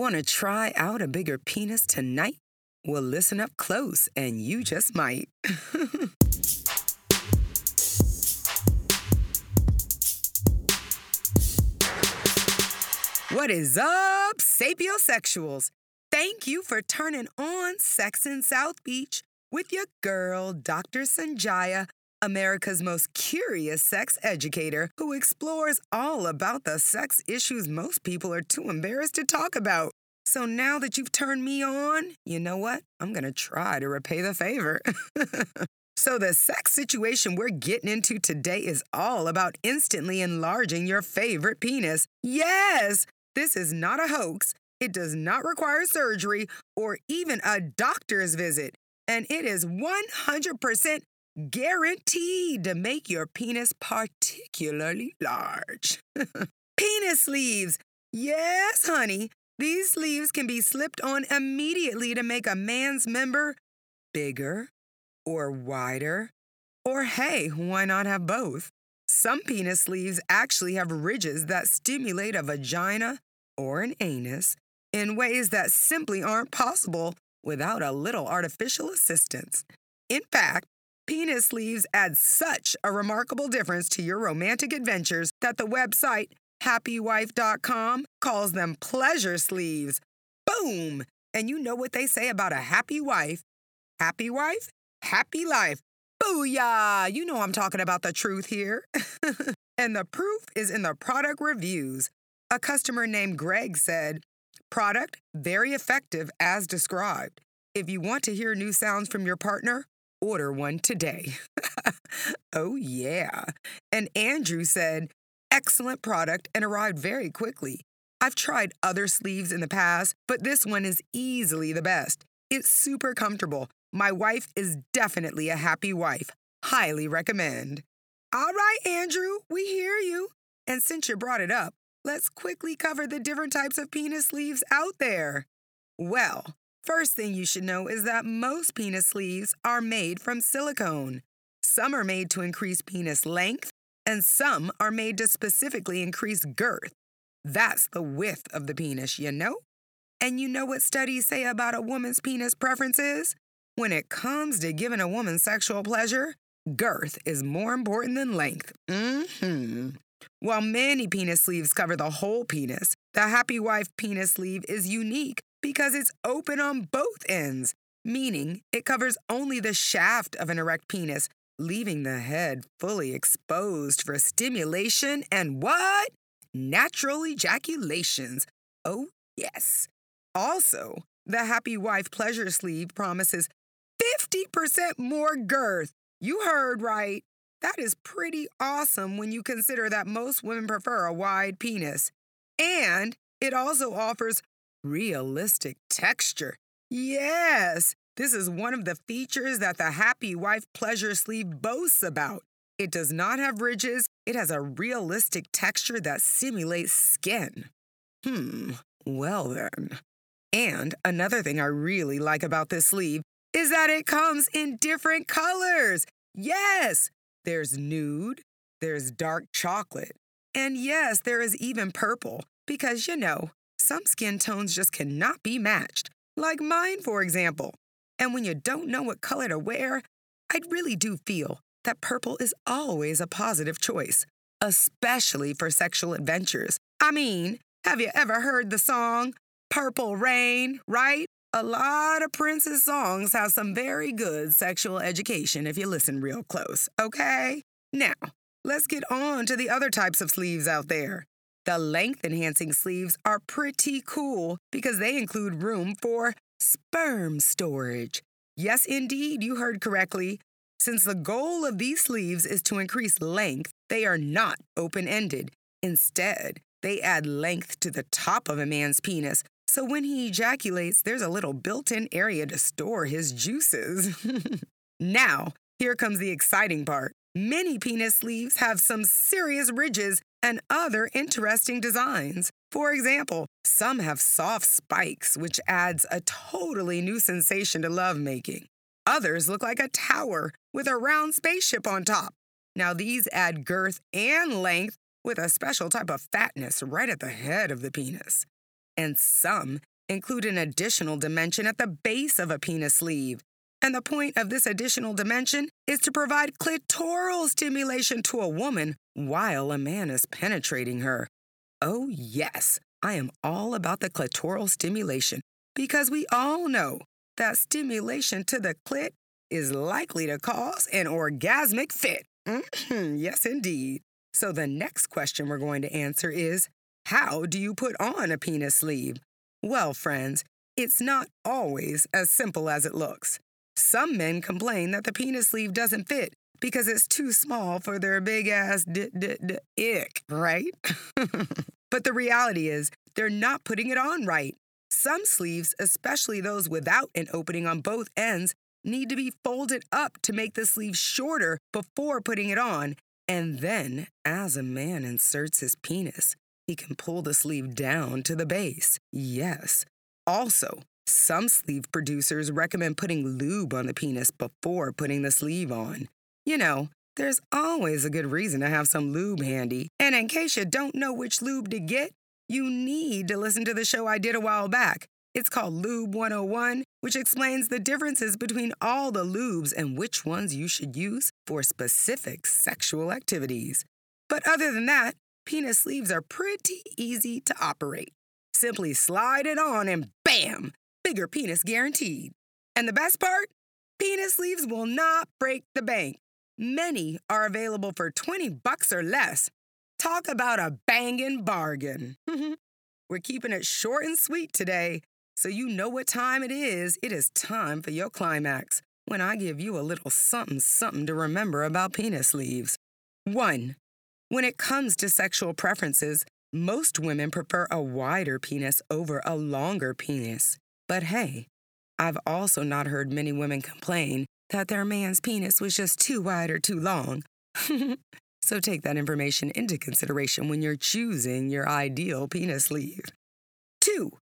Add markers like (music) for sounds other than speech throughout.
Want to try out a bigger penis tonight? Well, listen up close and you just might. (laughs) what is up, sapiosexuals? Thank you for turning on Sex in South Beach with your girl, Dr. Sonjia, America's most curious sex educator who explores all about the sex issues most people are too embarrassed to talk about. So now that you've turned me on, you know what? I'm going to try to repay the favor. (laughs) so, the sex situation we're getting into today is all about instantly enlarging your favorite penis. Yes, this is not a hoax. It does not require surgery or even a doctor's visit. And it is 100% guaranteed to make your penis particularly large. (laughs) penis sleeves. Yes, honey. These sleeves can be slipped on immediately to make a man's member bigger or wider. Or hey, why not have both? Some penis sleeves actually have ridges that stimulate a vagina or an anus in ways that simply aren't possible without a little artificial assistance. In fact, penis sleeves add such a remarkable difference to your romantic adventures that the website happywife.com calls them pleasure sleeves. Boom! And you know what they say about a happy wife? Happy wife, happy life. Booyah! You know I'm talking about the truth here. (laughs) and the proof is in the product reviews. A customer named Greg said, Product very effective as described. If you want to hear new sounds from your partner, order one today. (laughs) oh, yeah. And Andrew said, excellent product and arrived very quickly. I've tried other sleeves in the past, but this one is easily the best. It's super comfortable. My wife is definitely a happy wife. Highly recommend. All right, Andrew, we hear you. And since you brought it up, let's quickly cover the different types of penis sleeves out there. Well, First thing you should know is that most penis sleeves are made from silicone. Some are made to increase penis length, and some are made to specifically increase girth. That's the width of the penis, you know? And you know what studies say about a woman's penis preferences? When it comes to giving a woman sexual pleasure, girth is more important than length. Mm-hmm. While many penis sleeves cover the whole penis, the Happy Wife penis sleeve is unique because it's open on both ends, meaning it covers only the shaft of an erect penis, leaving the head fully exposed for stimulation and what? Natural ejaculations. Oh, yes. Also, the Happy Wife Pleasure Sleeve promises 50% more girth. You heard right. That is pretty awesome when you consider that most women prefer a wide penis. And it also offers Realistic texture. Yes, this is one of the features that the Happy Wife Pleasure Sleeve boasts about. It does not have ridges, it has a realistic texture that simulates skin. Hmm, well then. And another thing I really like about this sleeve is that it comes in different colors. Yes, there's nude, there's dark chocolate, and yes, there is even purple, because you know, some skin tones just cannot be matched, like mine, for example. And when you don't know what color to wear, I really do feel that purple is always a positive choice, especially for sexual adventures. I mean, have you ever heard the song Purple Rain, right? A lot of Prince's songs have some very good sexual education if you listen real close, okay? Now, let's get on to the other types of sleeves out there. The length enhancing sleeves are pretty cool because they include room for sperm storage. Yes, indeed, you heard correctly. Since the goal of these sleeves is to increase length, they are not open ended. Instead, they add length to the top of a man's penis, so when he ejaculates, there's a little built in area to store his juices. (laughs) now, here comes the exciting part. Many penis sleeves have some serious ridges and other interesting designs. For example, some have soft spikes, which adds a totally new sensation to lovemaking. Others look like a tower with a round spaceship on top. Now, these add girth and length with a special type of fatness right at the head of the penis. And some include an additional dimension at the base of a penis sleeve. And the point of this additional dimension is to provide clitoral stimulation to a woman while a man is penetrating her. Oh, yes, I am all about the clitoral stimulation because we all know that stimulation to the clit is likely to cause an orgasmic fit. Mm-hmm, yes, indeed. So the next question we're going to answer is How do you put on a penis sleeve? Well, friends, it's not always as simple as it looks. Some men complain that the penis sleeve doesn't fit because it's too small for their big ass d- d- d- ick, right? (laughs) but the reality is, they're not putting it on right. Some sleeves, especially those without an opening on both ends, need to be folded up to make the sleeve shorter before putting it on. And then, as a man inserts his penis, he can pull the sleeve down to the base. Yes. Also, some sleeve producers recommend putting lube on the penis before putting the sleeve on. You know, there's always a good reason to have some lube handy. And in case you don't know which lube to get, you need to listen to the show I did a while back. It's called Lube 101, which explains the differences between all the lubes and which ones you should use for specific sexual activities. But other than that, penis sleeves are pretty easy to operate. Simply slide it on and bam, bigger penis guaranteed. And the best part? Penis sleeves will not break the bank. Many are available for 20 bucks or less. Talk about a banging bargain. (laughs) We're keeping it short and sweet today, so you know what time it is. It is time for your climax when I give you a little something something to remember about penis sleeves. 1. When it comes to sexual preferences, most women prefer a wider penis over a longer penis. But hey, I've also not heard many women complain that their man's penis was just too wide or too long. (laughs) So take that information into consideration when you're choosing your ideal penis sleeve. Two,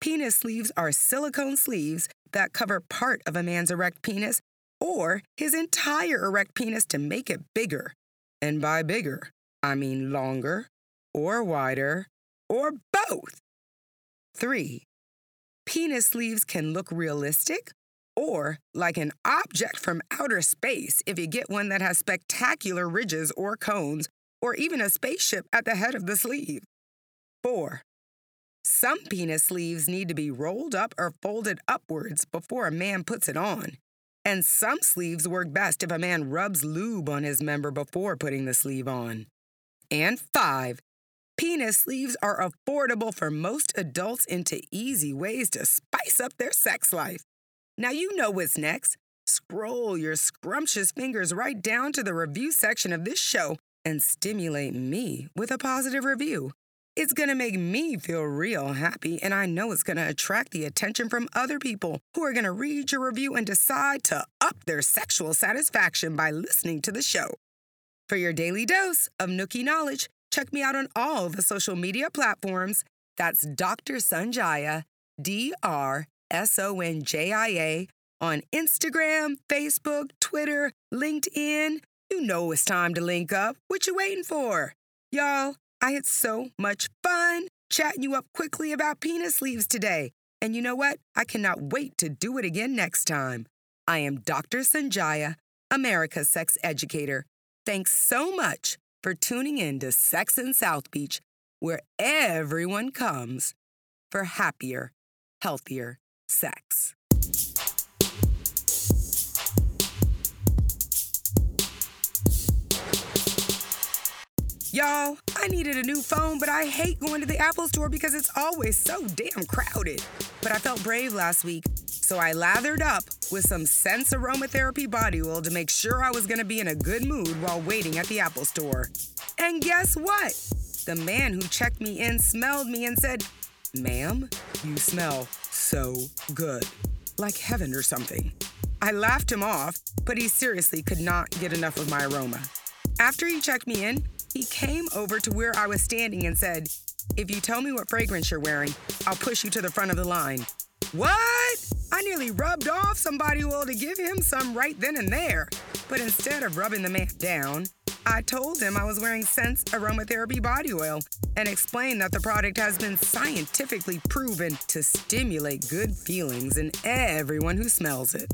penis sleeves are silicone sleeves that cover part of a man's erect penis or his entire erect penis to make it bigger. And by bigger, I mean longer or wider or both. Three, penis sleeves can look realistic or like an object from outer space if you get one that has spectacular ridges or cones, or even a spaceship at the head of the sleeve. 4. Some penis sleeves need to be rolled up or folded upwards before a man puts it on. And some sleeves work best if a man rubs lube on his member before putting the sleeve on. And 5. Penis sleeves are affordable for most adults into easy ways to spice up their sex life. Now you know what's next. Scroll your scrumptious fingers right down to the review section of this show and stimulate me with a positive review. It's to make me feel real happy, and I know it's to attract the attention from other people who are to read your review and decide to up their sexual satisfaction by listening to the show. For your daily dose of Nookie knowledge, check me out on all the social media platforms. That's Dr. Sonjia, D R S O N J I A, on Instagram, Facebook, Twitter, LinkedIn. You know it's time to link up. What you waiting for? Y'all, I had so much fun chatting you up quickly about penis sleeves today. And you know what? I cannot wait to do it again next time. I am Dr. Sonjia, America's sex educator. Thanks so much for tuning in to Sex in South Beach, where everyone comes for happier, healthier sex. Y'all, I needed a new phone, but I hate going to the Apple store because it's always so damn crowded. But I felt brave last week, so I lathered up with some Sense Aromatherapy body oil to make sure I was gonna be in a good mood while waiting at the Apple store. And guess what? The man who checked me in smelled me and said, Ma'am, you smell so good. Like heaven or something. I laughed him off, but he seriously could not get enough of my aroma. After he checked me in, he came over to where I was standing and said, If you tell me what fragrance you're wearing, I'll push you to the front of the line. What? I nearly rubbed off some body oil to give him some right then and there. But instead of rubbing the man down, I told him I was wearing Sense Aromatherapy Body Oil and explained that the product has been scientifically proven to stimulate good feelings in everyone who smells it.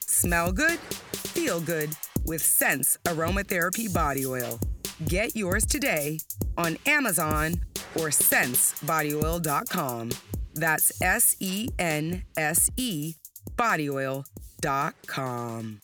Smell good, feel good with Sense Aromatherapy Body Oil. Get yours today on Amazon or sensebodyoil.com. That's S E N S E bodyoil.com.